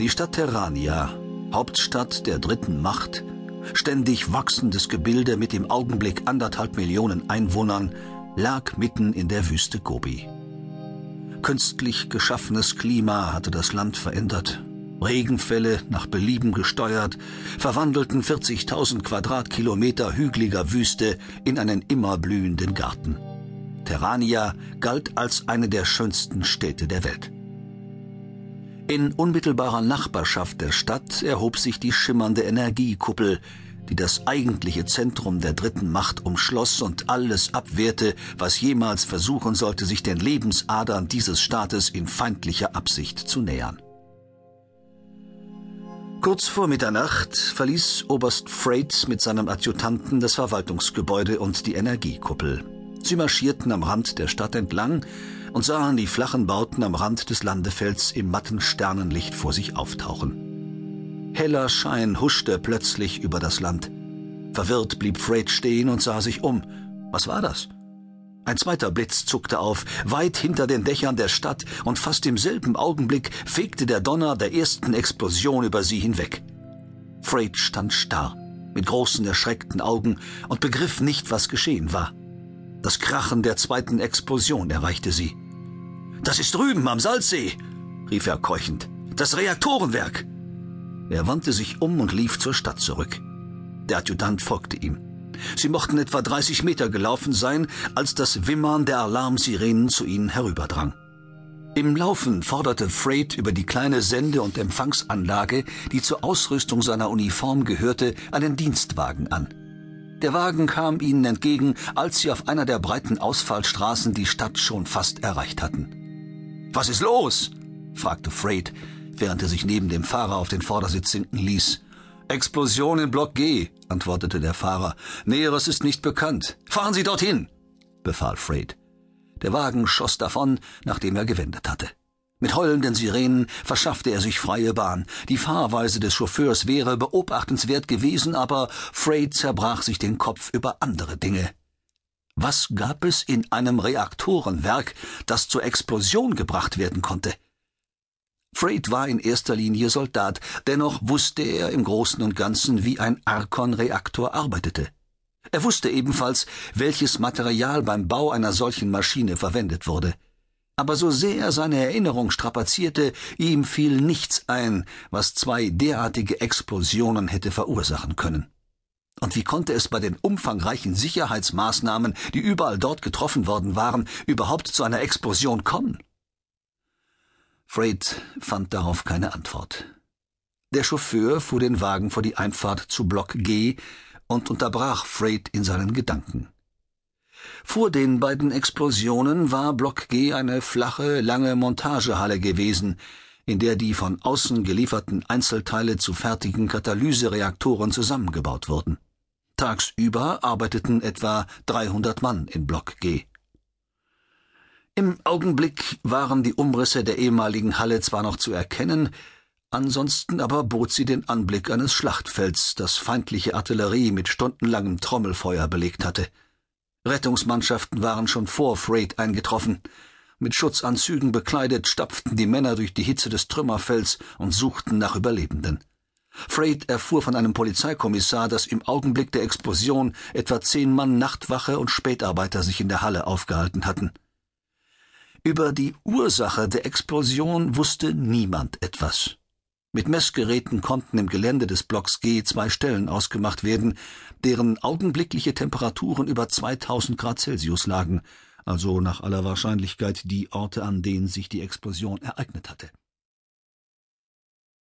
Die Stadt Terrania, Hauptstadt der dritten Macht, ständig wachsendes Gebilde mit im Augenblick anderthalb Millionen Einwohnern, lag mitten in der Wüste Gobi. Künstlich geschaffenes Klima hatte das Land verändert. Regenfälle nach Belieben gesteuert, verwandelten 40.000 Quadratkilometer hügeliger Wüste in einen immer blühenden Garten. Terrania galt als eine der schönsten Städte der Welt. In unmittelbarer Nachbarschaft der Stadt erhob sich die schimmernde Energiekuppel, die das eigentliche Zentrum der dritten Macht umschloss und alles abwehrte, was jemals versuchen sollte, sich den Lebensadern dieses Staates in feindlicher Absicht zu nähern. Kurz vor Mitternacht verließ Oberst Freight mit seinem Adjutanten das Verwaltungsgebäude und die Energiekuppel. Sie marschierten am Rand der Stadt entlang und sahen die flachen Bauten am Rand des Landefelds im matten Sternenlicht vor sich auftauchen. Heller Schein huschte plötzlich über das Land. Verwirrt blieb Freight stehen und sah sich um. Was war das? Ein zweiter Blitz zuckte auf, weit hinter den Dächern der Stadt, und fast im selben Augenblick fegte der Donner der ersten Explosion über sie hinweg. Freight stand starr, mit großen erschreckten Augen und begriff nicht, was geschehen war. Das Krachen der zweiten Explosion erreichte sie. Das ist drüben am Salzsee, rief er keuchend. Das Reaktorenwerk. Er wandte sich um und lief zur Stadt zurück. Der Adjutant folgte ihm. Sie mochten etwa 30 Meter gelaufen sein, als das Wimmern der Alarmsirenen zu ihnen herüberdrang. Im Laufen forderte Freight über die kleine Sende- und Empfangsanlage, die zur Ausrüstung seiner Uniform gehörte, einen Dienstwagen an. Der Wagen kam ihnen entgegen, als sie auf einer der breiten Ausfallstraßen die Stadt schon fast erreicht hatten. Was ist los? fragte Freight, während er sich neben dem Fahrer auf den Vordersitz sinken ließ. Explosion in Block G, antwortete der Fahrer. Näheres ist nicht bekannt. Fahren Sie dorthin, befahl Freight. Der Wagen schoss davon, nachdem er gewendet hatte. Mit heulenden Sirenen verschaffte er sich freie Bahn. Die Fahrweise des Chauffeurs wäre beobachtenswert gewesen, aber Freight zerbrach sich den Kopf über andere Dinge. Was gab es in einem Reaktorenwerk, das zur Explosion gebracht werden konnte? Freight war in erster Linie Soldat, dennoch wusste er im Großen und Ganzen, wie ein Archon-Reaktor arbeitete. Er wusste ebenfalls, welches Material beim Bau einer solchen Maschine verwendet wurde. Aber so sehr er seine Erinnerung strapazierte, ihm fiel nichts ein, was zwei derartige Explosionen hätte verursachen können. Und wie konnte es bei den umfangreichen Sicherheitsmaßnahmen, die überall dort getroffen worden waren, überhaupt zu einer Explosion kommen? Freight fand darauf keine Antwort. Der Chauffeur fuhr den Wagen vor die Einfahrt zu Block G und unterbrach Freight in seinen Gedanken. Vor den beiden Explosionen war Block G eine flache, lange Montagehalle gewesen, in der die von außen gelieferten Einzelteile zu fertigen Katalysereaktoren zusammengebaut wurden. Tagsüber arbeiteten etwa 300 Mann in Block G. Im Augenblick waren die Umrisse der ehemaligen Halle zwar noch zu erkennen, ansonsten aber bot sie den Anblick eines Schlachtfelds, das feindliche Artillerie mit stundenlangem Trommelfeuer belegt hatte. Rettungsmannschaften waren schon vor Freight eingetroffen. Mit Schutzanzügen bekleidet stapften die Männer durch die Hitze des Trümmerfelds und suchten nach Überlebenden. Freight erfuhr von einem Polizeikommissar, dass im Augenblick der Explosion etwa zehn Mann Nachtwache und Spätarbeiter sich in der Halle aufgehalten hatten. Über die Ursache der Explosion wusste niemand etwas. Mit Messgeräten konnten im Gelände des Blocks G zwei Stellen ausgemacht werden, deren augenblickliche Temperaturen über 2000 Grad Celsius lagen, also nach aller Wahrscheinlichkeit die Orte, an denen sich die Explosion ereignet hatte.